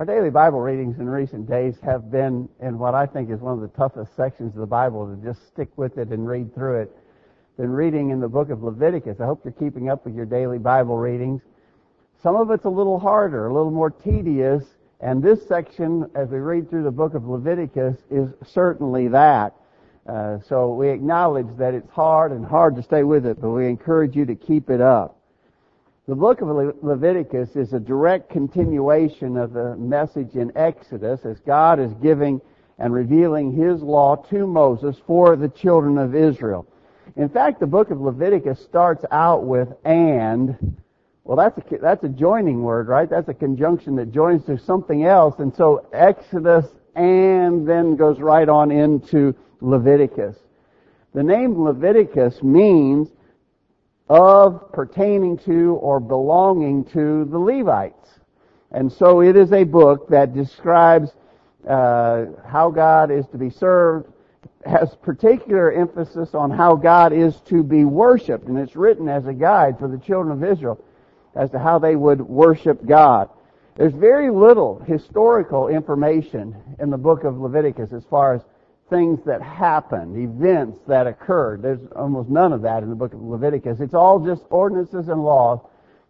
Our daily Bible readings in recent days have been in what I think is one of the toughest sections of the Bible to just stick with it and read through it. Been reading in the book of Leviticus. I hope you're keeping up with your daily Bible readings. Some of it's a little harder, a little more tedious, and this section, as we read through the book of Leviticus, is certainly that. Uh, so we acknowledge that it's hard and hard to stay with it, but we encourage you to keep it up. The book of Le- Leviticus is a direct continuation of the message in Exodus as God is giving and revealing His law to Moses for the children of Israel. In fact, the book of Leviticus starts out with and. Well, that's a, that's a joining word, right? That's a conjunction that joins to something else. And so Exodus and then goes right on into Leviticus. The name Leviticus means of pertaining to or belonging to the Levites. And so it is a book that describes uh, how God is to be served, has particular emphasis on how God is to be worshiped, and it's written as a guide for the children of Israel as to how they would worship God. There's very little historical information in the book of Leviticus as far as things that happened, events that occurred. There's almost none of that in the book of Leviticus. It's all just ordinances and laws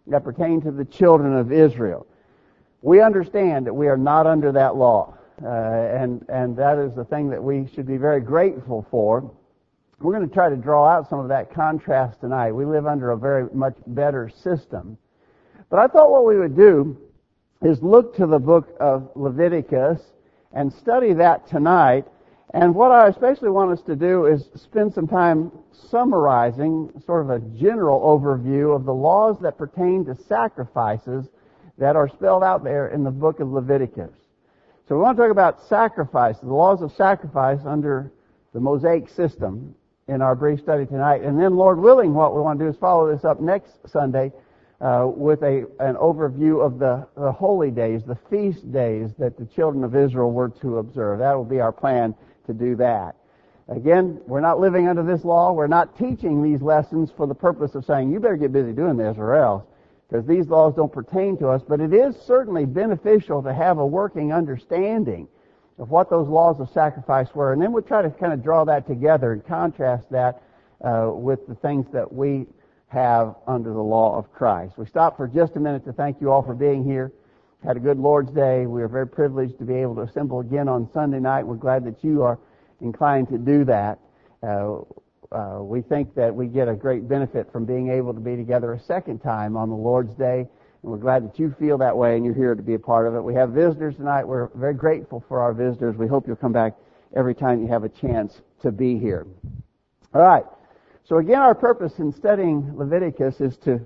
that pertain to the children of Israel. We understand that we are not under that law, uh, and and that is the thing that we should be very grateful for. We're going to try to draw out some of that contrast tonight. We live under a very much better system. But I thought what we would do is look to the book of Leviticus and study that tonight and what I especially want us to do is spend some time summarizing sort of a general overview of the laws that pertain to sacrifices that are spelled out there in the book of Leviticus. So we want to talk about sacrifice, the laws of sacrifice under the Mosaic system in our brief study tonight. And then, Lord willing, what we want to do is follow this up next Sunday uh, with a, an overview of the, the holy days, the feast days that the children of Israel were to observe. That will be our plan to do that. Again, we're not living under this law. We're not teaching these lessons for the purpose of saying, you better get busy doing this or else, because these laws don't pertain to us. But it is certainly beneficial to have a working understanding of what those laws of sacrifice were. And then we'll try to kind of draw that together and contrast that uh, with the things that we have under the law of Christ. We stop for just a minute to thank you all for being here had a good Lord's Day. We are very privileged to be able to assemble again on Sunday night. We're glad that you are inclined to do that. Uh, uh, we think that we get a great benefit from being able to be together a second time on the Lord's Day, and we're glad that you feel that way and you're here to be a part of it. We have visitors tonight. We're very grateful for our visitors. We hope you'll come back every time you have a chance to be here. All right. So again, our purpose in studying Leviticus is to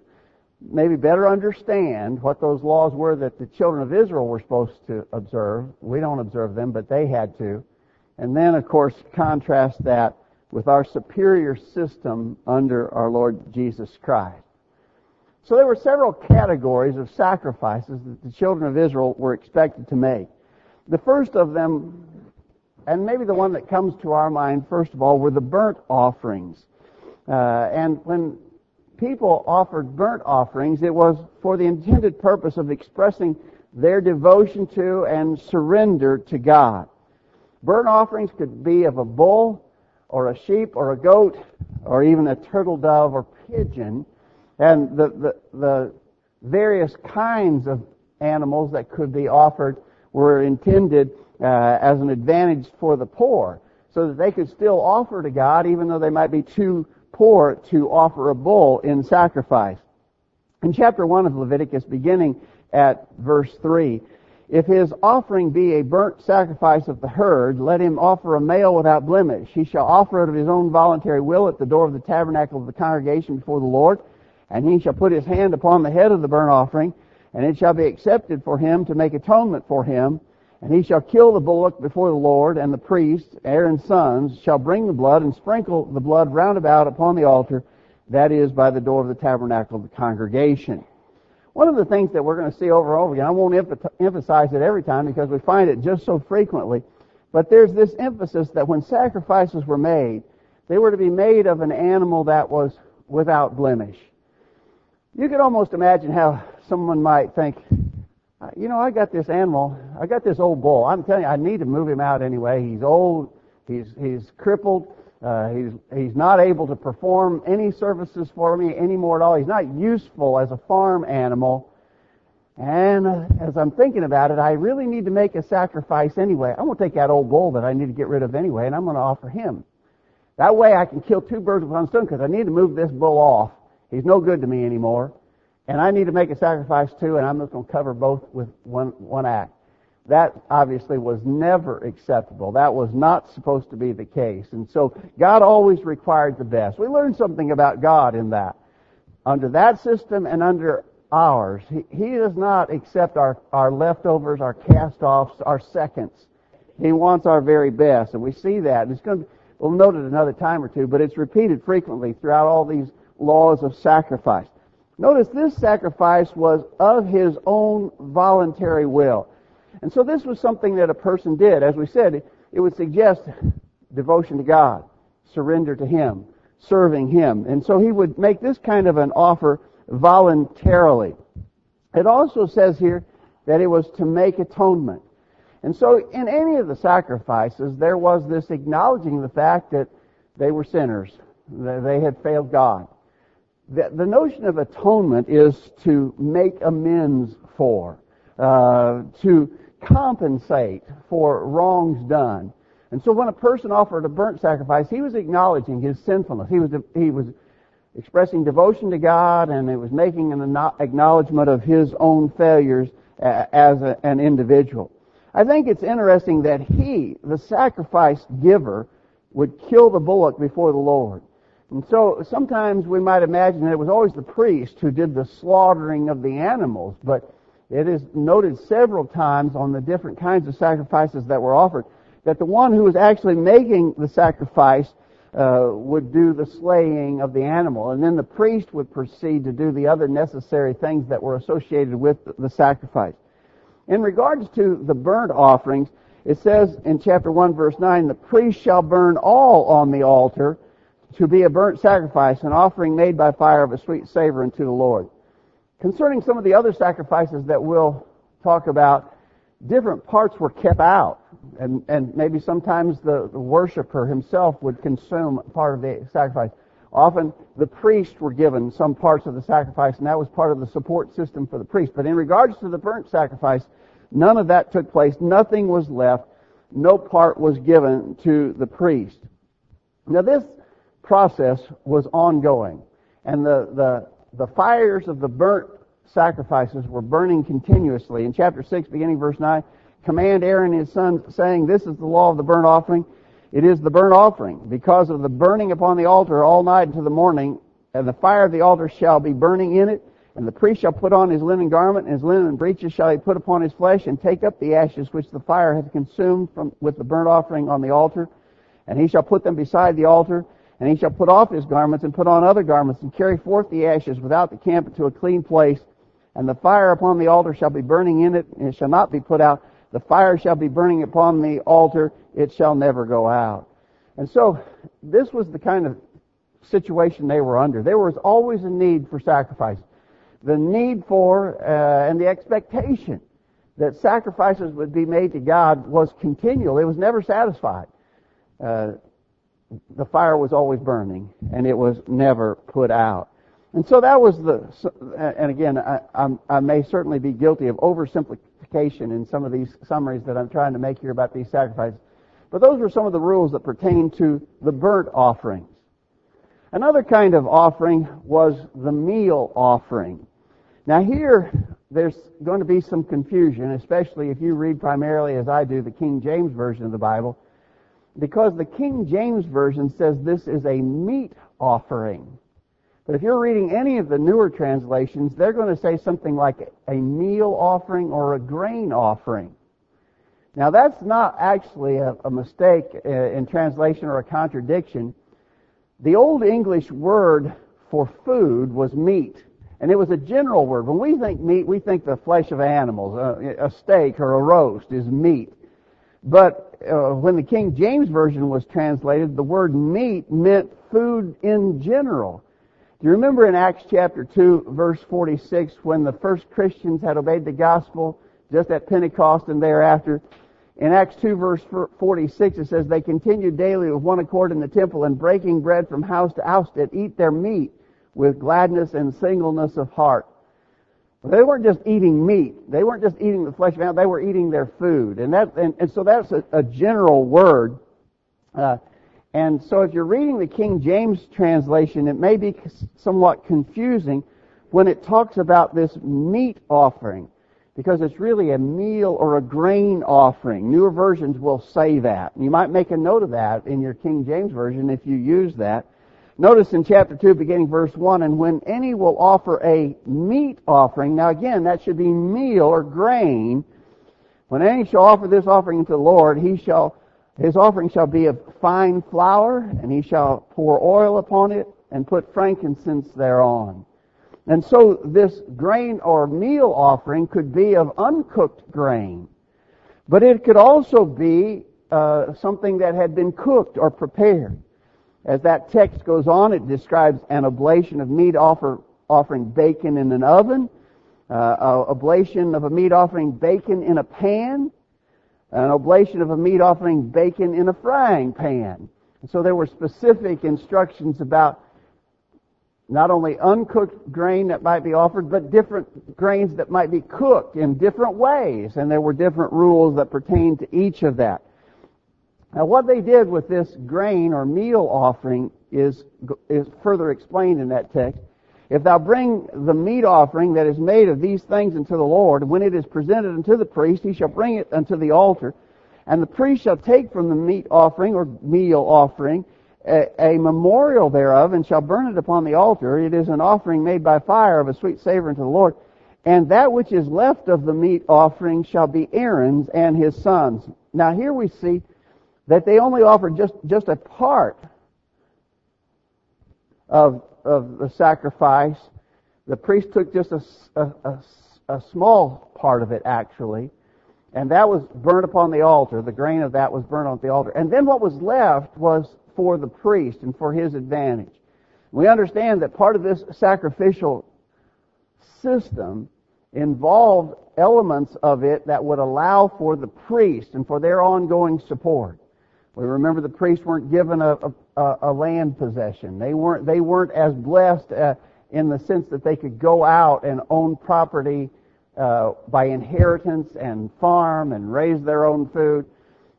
maybe better understand what those laws were that the children of Israel were supposed to observe. We don't observe them, but they had to. And then, of course, contrast that with our superior system under our Lord Jesus Christ. So there were several categories of sacrifices that the children of Israel were expected to make. The first of them, and maybe the one that comes to our mind first of all, were the burnt offerings. Uh, and when people offered burnt offerings, it was for the intended purpose of expressing their devotion to and surrender to God. Burnt offerings could be of a bull or a sheep or a goat or even a turtle dove or pigeon. And the, the, the various kinds of animals that could be offered were intended uh, as an advantage for the poor so that they could still offer to God even though they might be too poor to offer a bull in sacrifice. In chapter 1 of Leviticus, beginning at verse 3, if his offering be a burnt sacrifice of the herd, let him offer a male without blemish. He shall offer it of his own voluntary will at the door of the tabernacle of the congregation before the Lord, and he shall put his hand upon the head of the burnt offering, and it shall be accepted for him to make atonement for him, and he shall kill the bullock before the Lord, and the priests, Aaron's sons, shall bring the blood and sprinkle the blood round about upon the altar, that is, by the door of the tabernacle of the congregation. One of the things that we're going to see over and over again, I won't emphasize it every time because we find it just so frequently, but there's this emphasis that when sacrifices were made, they were to be made of an animal that was without blemish. You could almost imagine how someone might think, you know, I got this animal, I got this old bull. I'm telling you, I need to move him out anyway. He's old, he's, he's crippled, uh, he's, he's not able to perform any services for me anymore at all. He's not useful as a farm animal. And uh, as I'm thinking about it, I really need to make a sacrifice anyway. I'm going to take that old bull that I need to get rid of anyway, and I'm going to offer him. That way I can kill two birds with one stone because I need to move this bull off. He's no good to me anymore. And I need to make a sacrifice too, and I'm just going to cover both with one, one act. That obviously was never acceptable. That was not supposed to be the case. And so God always required the best. We learned something about God in that. Under that system and under ours, He, he does not accept our, our leftovers, our cast-offs, our seconds. He wants our very best. And we see that. And it's going to, we'll note it another time or two, but it's repeated frequently throughout all these laws of sacrifice. Notice this sacrifice was of his own voluntary will. And so this was something that a person did. As we said, it would suggest devotion to God, surrender to Him, serving Him. And so he would make this kind of an offer voluntarily. It also says here that it was to make atonement. And so in any of the sacrifices, there was this acknowledging the fact that they were sinners. That they had failed God. The, the notion of atonement is to make amends for, uh, to compensate for wrongs done. And so when a person offered a burnt sacrifice, he was acknowledging his sinfulness. He was, he was expressing devotion to God and it was making an acknowledgement of his own failures as a, an individual. I think it's interesting that he, the sacrifice giver, would kill the bullock before the Lord. And so sometimes we might imagine that it was always the priest who did the slaughtering of the animals, but it is noted several times on the different kinds of sacrifices that were offered that the one who was actually making the sacrifice uh, would do the slaying of the animal, and then the priest would proceed to do the other necessary things that were associated with the sacrifice. In regards to the burnt offerings, it says in chapter 1 verse 9, the priest shall burn all on the altar to be a burnt sacrifice, an offering made by fire of a sweet savor unto the Lord. Concerning some of the other sacrifices that we'll talk about, different parts were kept out. And, and maybe sometimes the, the worshiper himself would consume part of the sacrifice. Often the priests were given some parts of the sacrifice, and that was part of the support system for the priest. But in regards to the burnt sacrifice, none of that took place. Nothing was left. No part was given to the priest. Now this process was ongoing. And the, the, the fires of the burnt sacrifices were burning continuously. In chapter 6, beginning verse 9, command Aaron and his sons, saying, This is the law of the burnt offering. It is the burnt offering, because of the burning upon the altar all night until the morning, and the fire of the altar shall be burning in it, and the priest shall put on his linen garment, and his linen breeches shall he put upon his flesh, and take up the ashes which the fire hath consumed from, with the burnt offering on the altar, and he shall put them beside the altar, and he shall put off his garments and put on other garments and carry forth the ashes without the camp into a clean place. And the fire upon the altar shall be burning in it, and it shall not be put out. The fire shall be burning upon the altar, it shall never go out. And so, this was the kind of situation they were under. There was always a need for sacrifice. The need for, uh, and the expectation that sacrifices would be made to God was continual. It was never satisfied. Uh, the fire was always burning and it was never put out. And so that was the, and again, I, I'm, may certainly be guilty of oversimplification in some of these summaries that I'm trying to make here about these sacrifices. But those were some of the rules that pertain to the burnt offerings. Another kind of offering was the meal offering. Now here, there's going to be some confusion, especially if you read primarily, as I do, the King James Version of the Bible because the King James Version says this is a meat offering. But if you're reading any of the newer translations, they're going to say something like a meal offering or a grain offering. Now that's not actually a, a mistake uh, in translation or a contradiction. The Old English word for food was meat. And it was a general word. When we think meat, we think the flesh of animals. Uh, a steak or a roast is meat. But uh, when the King James Version was translated, the word meat meant food in general. Do you remember in Acts chapter 2, verse 46, when the first Christians had obeyed the gospel, just at Pentecost and thereafter. In Acts 2 verse 46 it says, They continued daily with one accord in the temple and breaking bread from house to house did eat their meat with gladness and singleness of heart. They weren't just eating meat. They weren't just eating the flesh of animals. They were eating their food. And that, and, and so that's a, a general word. Uh, and so if you're reading the King James translation, it may be somewhat confusing when it talks about this meat offering because it's really a meal or a grain offering. Newer versions will say that. You might make a note of that in your King James Version if you use that. Notice in chapter 2 beginning verse 1, and when any will offer a meat offering, now again, that should be meal or grain, when any shall offer this offering unto the Lord, he shall, his offering shall be of fine flour, and he shall pour oil upon it, and put frankincense thereon. And so this grain or meal offering could be of uncooked grain. But it could also be uh, something that had been cooked or prepared. As that text goes on, it describes an oblation of meat offer, offering baken in an oven, uh, oblation of a meat offering baken in a pan, an oblation of a meat offering baken in a frying pan. And so there were specific instructions about not only uncooked grain that might be offered, but different grains that might be cooked in different ways. And there were different rules that pertained to each of that. Now what they did with this grain or meal offering is, is further explained in that text. If thou bring the meat offering that is made of these things unto the Lord, when it is presented unto the priest, he shall bring it unto the altar, and the priest shall take from the meat offering or meal offering a, a, memorial thereof and shall burn it upon the altar. It is an offering made by fire of a sweet savor unto the Lord. And that which is left of the meat offering shall be Aaron's and his sons. Now here we see that they only offered just, just a part of, of the sacrifice. The priest took just a, a, a, a small part of it actually. And that was burned upon the altar. The grain of that was burned on the altar. And then what was left was for the priest and for his advantage. We understand that part of this sacrificial system involved elements of it that would allow for the priest and for their ongoing support. We remember the priests weren't given a, a, a land possession. They weren't, they weren't as blessed uh, in the sense that they could go out and own property uh, by inheritance and farm and raise their own food.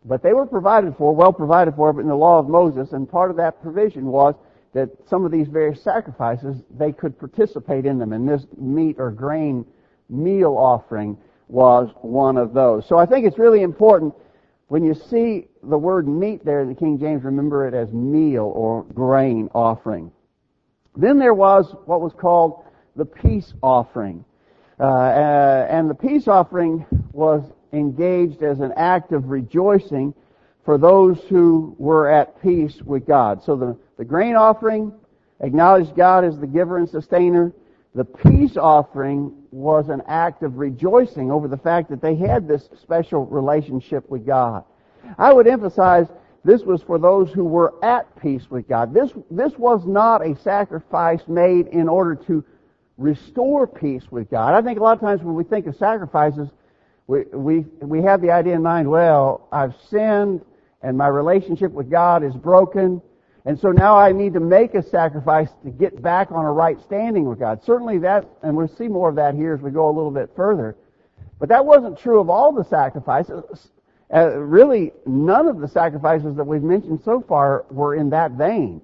But they were provided for, well provided for but in the law of Moses, and part of that provision was that some of these various sacrifices, they could participate in them, and this meat or grain meal offering was one of those. So I think it's really important when you see the word meat there in the King James, remember it as meal or grain offering. Then there was what was called the peace offering. Uh, uh, and the peace offering was engaged as an act of rejoicing for those who were at peace with God. So the, the grain offering acknowledged God as the giver and sustainer. The peace offering was an act of rejoicing over the fact that they had this special relationship with God. I would emphasize this was for those who were at peace with God. This, this was not a sacrifice made in order to restore peace with God. I think a lot of times when we think of sacrifices, we, we, we have the idea in mind, well, I've sinned and my relationship with God is broken and so now I need to make a sacrifice to get back on a right standing with God. Certainly that, and we'll see more of that here as we go a little bit further. But that wasn't true of all the sacrifices. Uh, really, none of the sacrifices that we've mentioned so far were in that vein.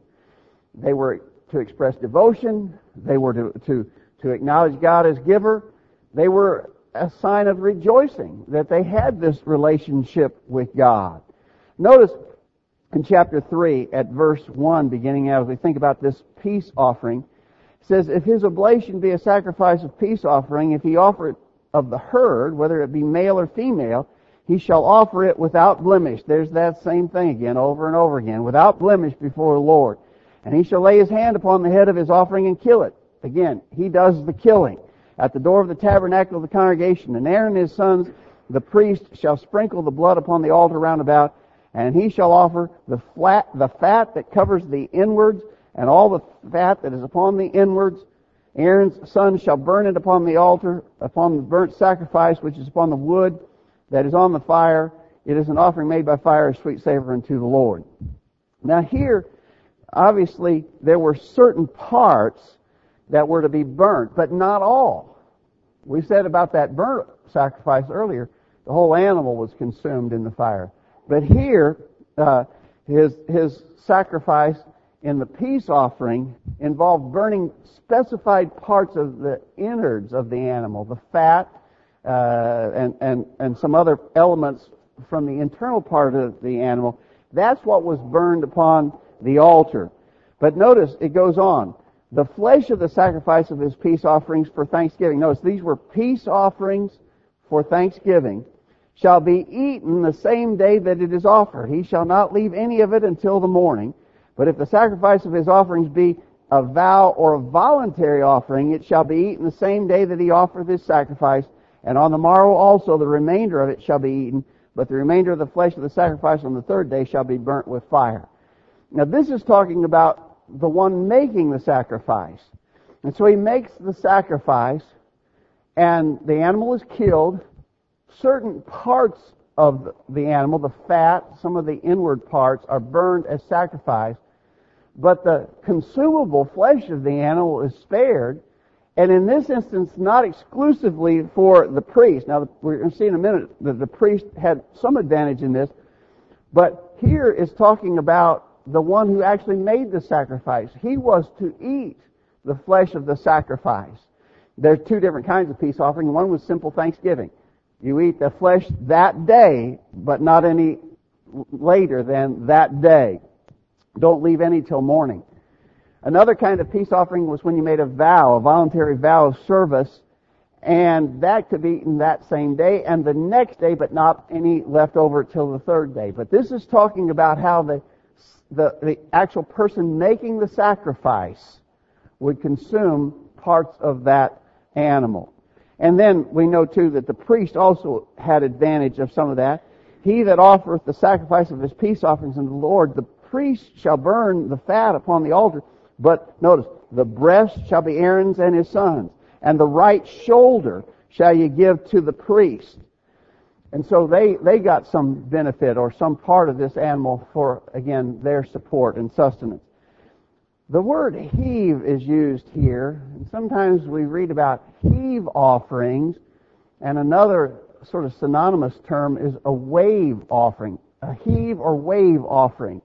They were to express devotion. They were to, to, to acknowledge God as giver. They were a sign of rejoicing that they had this relationship with God. Notice in chapter 3 at verse 1, beginning as we think about this peace offering, says, If his oblation be a sacrifice of peace offering, if he offer it of the herd, whether it be male or female, he shall offer it without blemish. There's that same thing again, over and over again, without blemish before the Lord. And he shall lay his hand upon the head of his offering and kill it. Again, he does the killing at the door of the tabernacle of the congregation. And Aaron and his sons, the priest, shall sprinkle the blood upon the altar round about, and he shall offer the flat, the fat that covers the inwards, and all the fat that is upon the inwards, Aaron's son shall burn it upon the altar, upon the burnt sacrifice which is upon the wood that is on the fire. It is an offering made by fire, a sweet savor unto the Lord. Now here, obviously, there were certain parts that were to be burnt, but not all. We said about that burnt sacrifice earlier, the whole animal was consumed in the fire. But here, uh, his, his sacrifice in the peace offering involved burning specified parts of the innards of the animal, the fat, uh, and, and, and some other elements from the internal part of the animal. That's what was burned upon the altar. But notice it goes on. The flesh of the sacrifice of his peace offerings for thanksgiving. Notice these were peace offerings for thanksgiving shall be eaten the same day that it is offered. He shall not leave any of it until the morning. But if the sacrifice of his offerings be a vow or a voluntary offering, it shall be eaten the same day that he offereth his sacrifice. And on the morrow also the remainder of it shall be eaten, but the remainder of the flesh of the sacrifice on the third day shall be burnt with fire. Now this is talking about the one making the sacrifice. And so he makes the sacrifice, and the animal is killed, certain parts of the animal, the fat, some of the inward parts, are burned as sacrifice, but the consumable flesh of the animal is spared, and in this instance, not exclusively for the priest. Now, we're going to see in a minute that the priest had some advantage in this, but here is talking about the one who actually made the sacrifice. He was to eat the flesh of the sacrifice. There's two different kinds of peace offering. One was simple thanksgiving. You eat the flesh that day, but not any later than that day. Don't leave any till morning. Another kind of peace offering was when you made a vow, a voluntary vow of service, and that could be eaten that same day and the next day, but not any left over till the third day. But this is talking about how the, the, the actual person making the sacrifice would consume parts of that animal. And then we know too that the priest also had advantage of some of that. He that offereth the sacrifice of his peace offerings unto the Lord, the priest shall burn the fat upon the altar. But notice, the breast shall be Aaron's and his sons, and the right shoulder shall ye give to the priest. And so they, they got some benefit or some part of this animal for, again, their support and sustenance. The word heave is used here. And sometimes we read about heave offerings, and another sort of synonymous term is a wave offering, a heave or wave offering.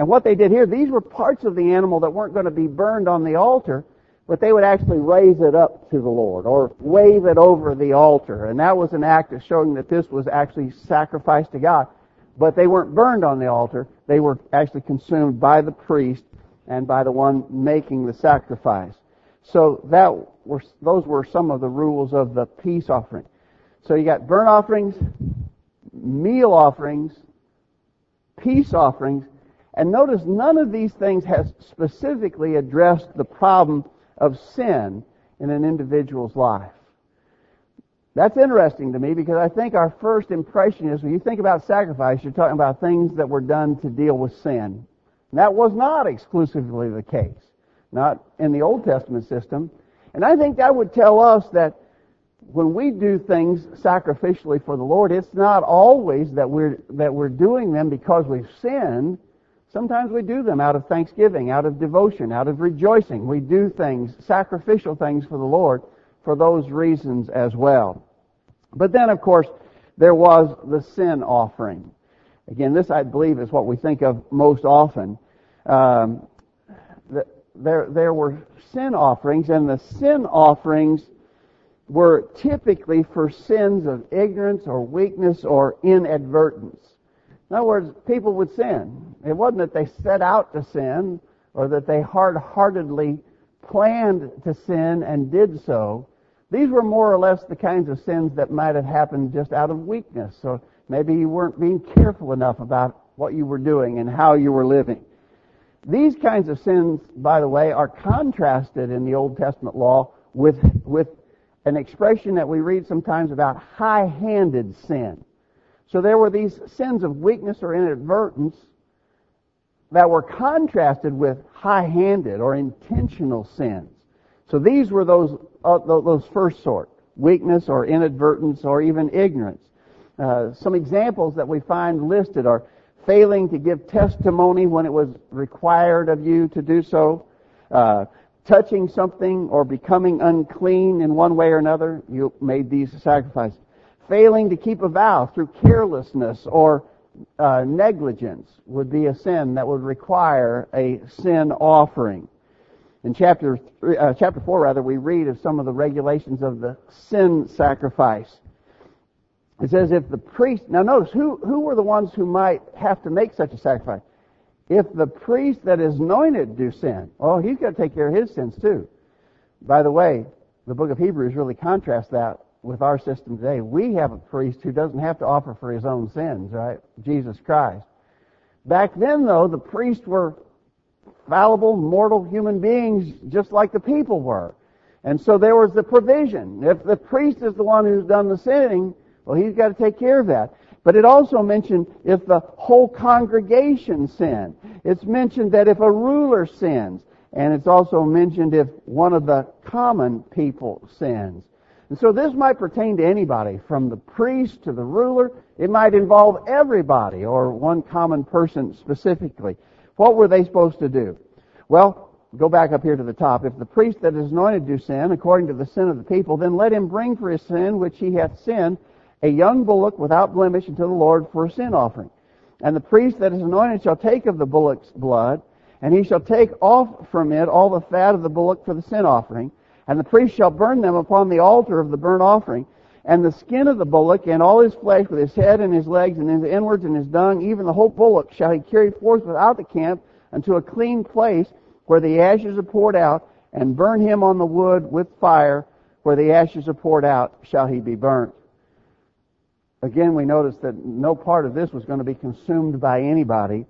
And what they did here, these were parts of the animal that weren't going to be burned on the altar, but they would actually raise it up to the Lord or wave it over the altar. And that was an act of showing that this was actually sacrificed to God. But they weren't burned on the altar. They were actually consumed by the priest and by the one making the sacrifice. So that were, those were some of the rules of the peace offering. So you got burnt offerings, meal offerings, peace offerings, and notice none of these things has specifically addressed the problem of sin in an individual's life. That's interesting to me because I think our first impression is when you think about sacrifice, you're talking about things that were done to deal with sin. That was not exclusively the case, not in the Old Testament system. And I think that would tell us that when we do things sacrificially for the Lord, it's not always that we're, that we're doing them because we've sinned. Sometimes we do them out of thanksgiving, out of devotion, out of rejoicing. We do things, sacrificial things for the Lord for those reasons as well. But then, of course, there was the sin offering. Again, this I believe is what we think of most often. Um, the, there, there were sin offerings, and the sin offerings were typically for sins of ignorance or weakness or inadvertence. In other words, people would sin. It wasn't that they set out to sin or that they hard-heartedly planned to sin and did so. These were more or less the kinds of sins that might have happened just out of weakness. So Maybe you weren't being careful enough about what you were doing and how you were living. These kinds of sins, by the way, are contrasted in the Old Testament law with, with an expression that we read sometimes about high-handed sin. So there were these sins of weakness or inadvertence that were contrasted with high-handed or intentional sins. So these were those, uh, those first sort. Weakness or inadvertence or even ignorance. Uh, some examples that we find listed are failing to give testimony when it was required of you to do so, uh, touching something or becoming unclean in one way or another, you made these sacrifices. Failing to keep a vow through carelessness or uh, negligence would be a sin that would require a sin offering. In chapter three, uh, chapter four, rather, we read of some of the regulations of the sin sacrifice. It says if the priest now notice who who were the ones who might have to make such a sacrifice. If the priest that is anointed do sin, oh, he's got to take care of his sins too. By the way, the book of Hebrews really contrasts that with our system today. We have a priest who doesn't have to offer for his own sins, right? Jesus Christ. Back then, though, the priests were fallible, mortal human beings just like the people were. And so there was the provision. If the priest is the one who's done the sinning, well, he's got to take care of that. But it also mentioned if the whole congregation sinned. It's mentioned that if a ruler sins. And it's also mentioned if one of the common people sins. And so this might pertain to anybody, from the priest to the ruler. It might involve everybody or one common person specifically. What were they supposed to do? Well, go back up here to the top. If the priest that is anointed do sin, according to the sin of the people, then let him bring for his sin which he hath sinned a young bullock without blemish unto the Lord for a sin offering. And the priest that is anointed shall take of the bullock's blood, and he shall take off from it all the fat of the bullock for the sin offering, and the priest shall burn them upon the altar of the burnt offering, and the skin of the bullock, and all his flesh, with his head and his legs, and his inwards and his dung, even the whole bullock, shall he carry forth without the camp unto a clean place, where the ashes are poured out, and burn him on the wood with fire, where the ashes are poured out, shall he be burnt. Again, we notice that no part of this was going to be consumed by anybody,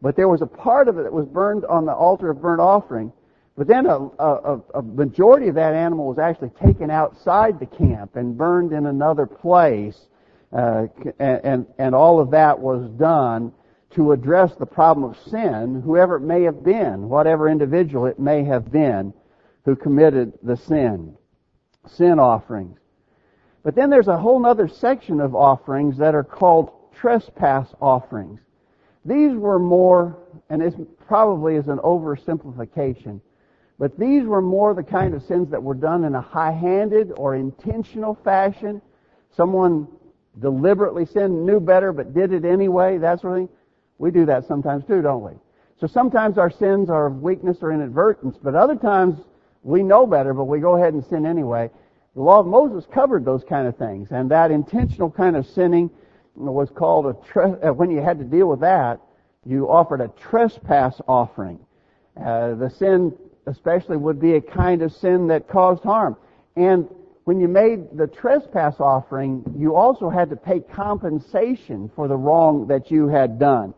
but there was a part of it that was burned on the altar of burnt offering. But then a, a, a majority of that animal was actually taken outside the camp and burned in another place, uh, and, and all of that was done to address the problem of sin, whoever it may have been, whatever individual it may have been who committed the sin. Sin offerings. But then there's a whole other section of offerings that are called trespass offerings. These were more, and this probably is an oversimplification, but these were more the kind of sins that were done in a high-handed or intentional fashion. Someone deliberately sinned, knew better, but did it anyway, that sort of thing. We do that sometimes too, don't we? So sometimes our sins are of weakness or inadvertence, but other times we know better, but we go ahead and sin anyway. The law of Moses covered those kind of things, and that intentional kind of sinning was called a tre- uh, when you had to deal with that, you offered a trespass offering. Uh, the sin, especially, would be a kind of sin that caused harm. And when you made the trespass offering, you also had to pay compensation for the wrong that you had done.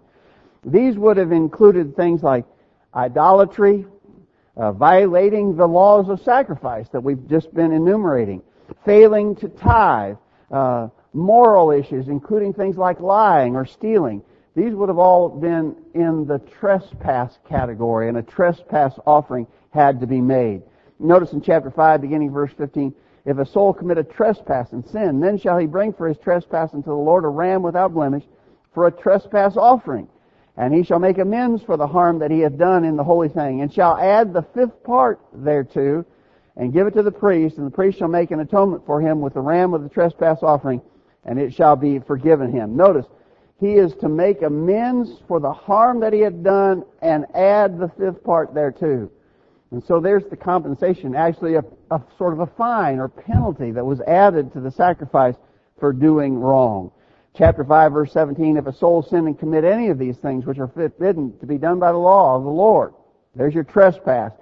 These would have included things like idolatry, uh, violating the laws of sacrifice that we've just been enumerating, failing to tithe, uh, moral issues, including things like lying or stealing. These would have all been in the trespass category, and a trespass offering had to be made. Notice in chapter 5, beginning verse 15, if a soul commit a trespass and sin, then shall he bring for his trespass unto the Lord a ram without blemish for a trespass offering. And he shall make amends for the harm that he hath done in the holy thing, and shall add the fifth part thereto, and give it to the priest, and the priest shall make an atonement for him with the ram of the trespass offering, and it shall be forgiven him. Notice, he is to make amends for the harm that he had done, and add the fifth part thereto. And so there's the compensation, actually a, a sort of a fine or penalty that was added to the sacrifice for doing wrong. Chapter 5 verse 17, if a soul sin and commit any of these things which are forbidden to be done by the law of the Lord, there's your trespass.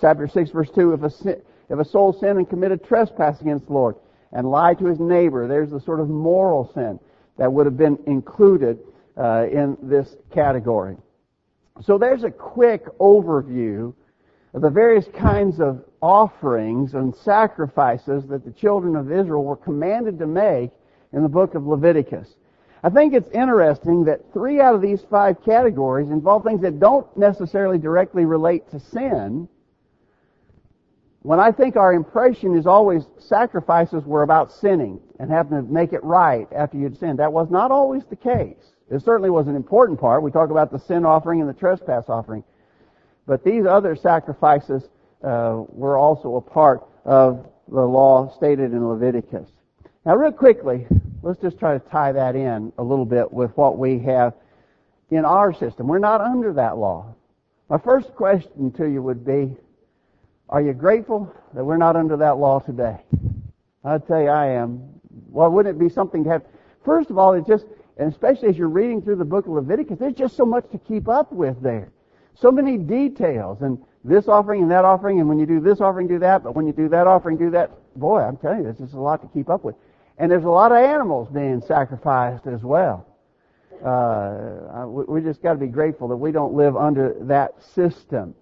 Chapter 6 verse 2, if a, if a soul sin and commit a trespass against the Lord and lie to his neighbor, there's the sort of moral sin that would have been included uh, in this category. So there's a quick overview of the various kinds of offerings and sacrifices that the children of Israel were commanded to make in the book of Leviticus. I think it's interesting that three out of these five categories involve things that don't necessarily directly relate to sin, when I think our impression is always sacrifices were about sinning and having to make it right after you'd sinned, that was not always the case. It certainly was an important part. We talk about the sin offering and the trespass offering. But these other sacrifices uh, were also a part of the law stated in Leviticus. Now, real quickly, let's just try to tie that in a little bit with what we have in our system. We're not under that law. My first question to you would be, are you grateful that we're not under that law today? I tell you I am. Well, wouldn't it be something to have? First of all, it just, and especially as you're reading through the book of Leviticus, there's just so much to keep up with there. So many details, and this offering and that offering, and when you do this offering, do that, but when you do that offering, do that. Boy, I'm telling you, there's just a lot to keep up with. And there's a lot of animals being sacrificed as well. Uh, we just got to be grateful that we don't live under that system.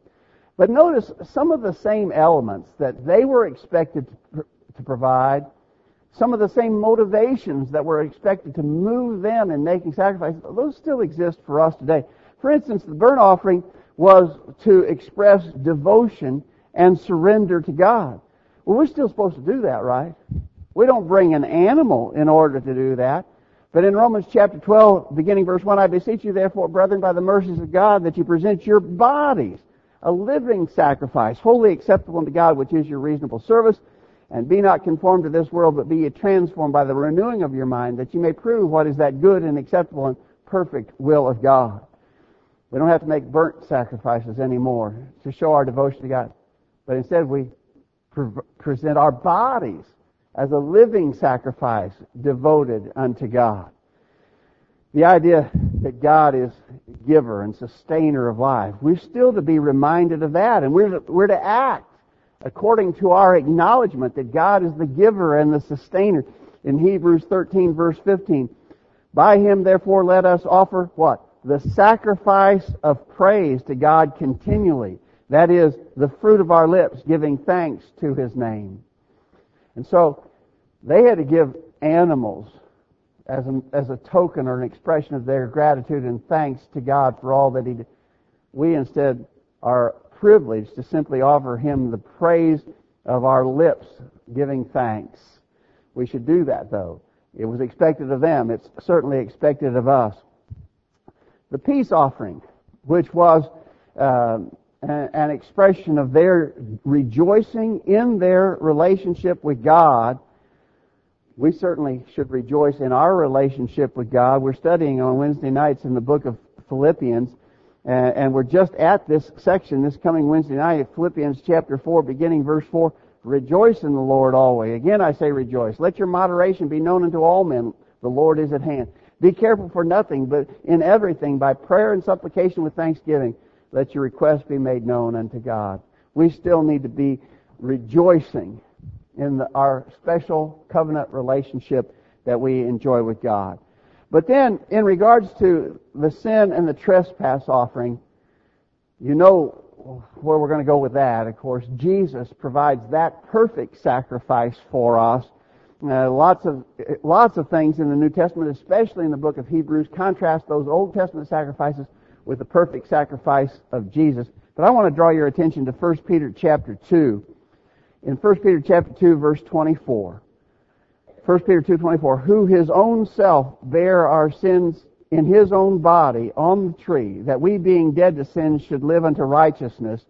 But notice some of the same elements that they were expected to, to provide, some of the same motivations that were expected to move them in making sacrifices, those still exist for us today. For instance, the burnt offering was to express devotion and surrender to God. Well, we're still supposed to do that, right? We don't bring an animal in order to do that. But in Romans chapter 12, beginning verse 1, I beseech you therefore, brethren, by the mercies of God, that you present your bodies a living sacrifice, wholly acceptable unto God, which is your reasonable service. And be not conformed to this world, but be ye transformed by the renewing of your mind, that you may prove what is that good and acceptable and perfect will of God. We don't have to make burnt sacrifices anymore to show our devotion to God. But instead we pre- present our bodies as a living sacrifice devoted unto God. The idea that God is giver and sustainer of life. We're still to be reminded of that and we're to, we're to act according to our acknowledgement that God is the giver and the sustainer. In Hebrews 13 verse 15, by him therefore let us offer what? The sacrifice of praise to God continually. That is the fruit of our lips giving thanks to his name. And so they had to give animals as a, as a token or an expression of their gratitude and thanks to God for all that He did. We instead are privileged to simply offer Him the praise of our lips, giving thanks. We should do that though. It was expected of them. It's certainly expected of us. The peace offering, which was uh, an expression of their rejoicing in their relationship with God, we certainly should rejoice in our relationship with God. We're studying on Wednesday nights in the book of Philippians, and we're just at this section this coming Wednesday night, Philippians chapter 4, beginning verse 4. Rejoice in the Lord always. Again, I say rejoice. Let your moderation be known unto all men. The Lord is at hand. Be careful for nothing, but in everything, by prayer and supplication with thanksgiving, let your requests be made known unto God. We still need to be rejoicing in the, our special covenant relationship that we enjoy with God. But then, in regards to the sin and the trespass offering, you know where we're going to go with that. Of course, Jesus provides that perfect sacrifice for us. Uh, lots of lots of things in the New Testament, especially in the book of Hebrews, contrast those Old Testament sacrifices with the perfect sacrifice of Jesus. But I want to draw your attention to 1 Peter chapter 2 in 1 Peter chapter 2 verse 24. 1 Peter 2:24, who his own self bare our sins in his own body on the tree, that we being dead to sin should live unto righteousness,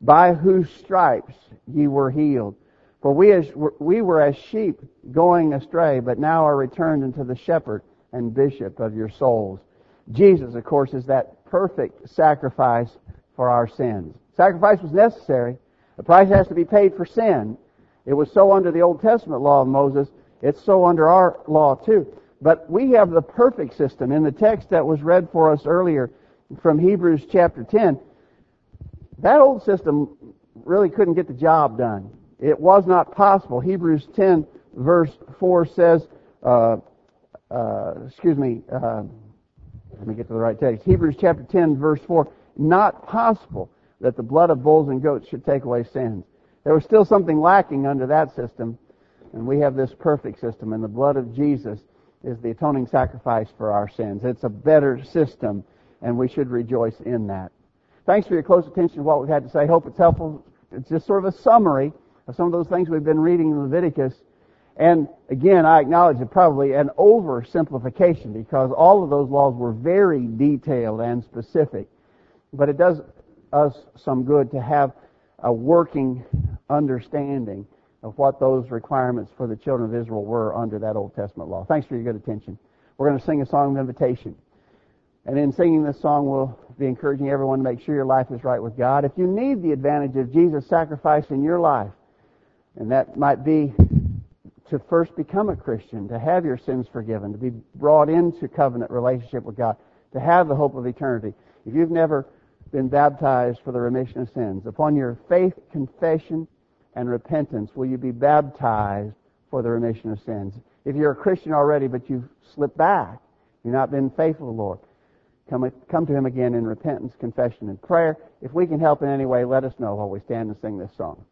by whose stripes ye were healed. For we as we were as sheep going astray, but now are returned unto the shepherd and bishop of your souls. Jesus, of course, is that perfect sacrifice for our sins. Sacrifice was necessary, the price has to be paid for sin. It was so under the Old Testament law of Moses. It's so under our law too. But we have the perfect system. In the text that was read for us earlier from Hebrews chapter 10, that old system really couldn't get the job done. It was not possible. Hebrews 10 verse 4 says, uh, uh, excuse me, uh, let me get to the right text. Hebrews chapter 10 verse 4, not possible that the blood of bulls and goats should take away sins. There was still something lacking under that system, and we have this perfect system, and the blood of Jesus is the atoning sacrifice for our sins. It's a better system, and we should rejoice in that. Thanks for your close attention to what we've had to say. Hope it's helpful. It's just sort of a summary of some of those things we've been reading in Leviticus. And again, I acknowledge it probably an oversimplification because all of those laws were very detailed and specific. But it does us some good to have a working understanding of what those requirements for the children of Israel were under that Old Testament law. Thanks for your good attention. We're going to sing a song of invitation. And in singing this song, we'll be encouraging everyone to make sure your life is right with God. If you need the advantage of Jesus' sacrifice in your life, and that might be to first become a Christian, to have your sins forgiven, to be brought into covenant relationship with God, to have the hope of eternity. If you've never been baptized for the remission of sins, upon your faith, confession, and repentance will you be baptized for the remission of sins. If you're a Christian already, but you've slipped back, you've not been faithful to the Lord, come, come to Him again in repentance, confession, and prayer. If we can help in any way, let us know while we stand and sing this song.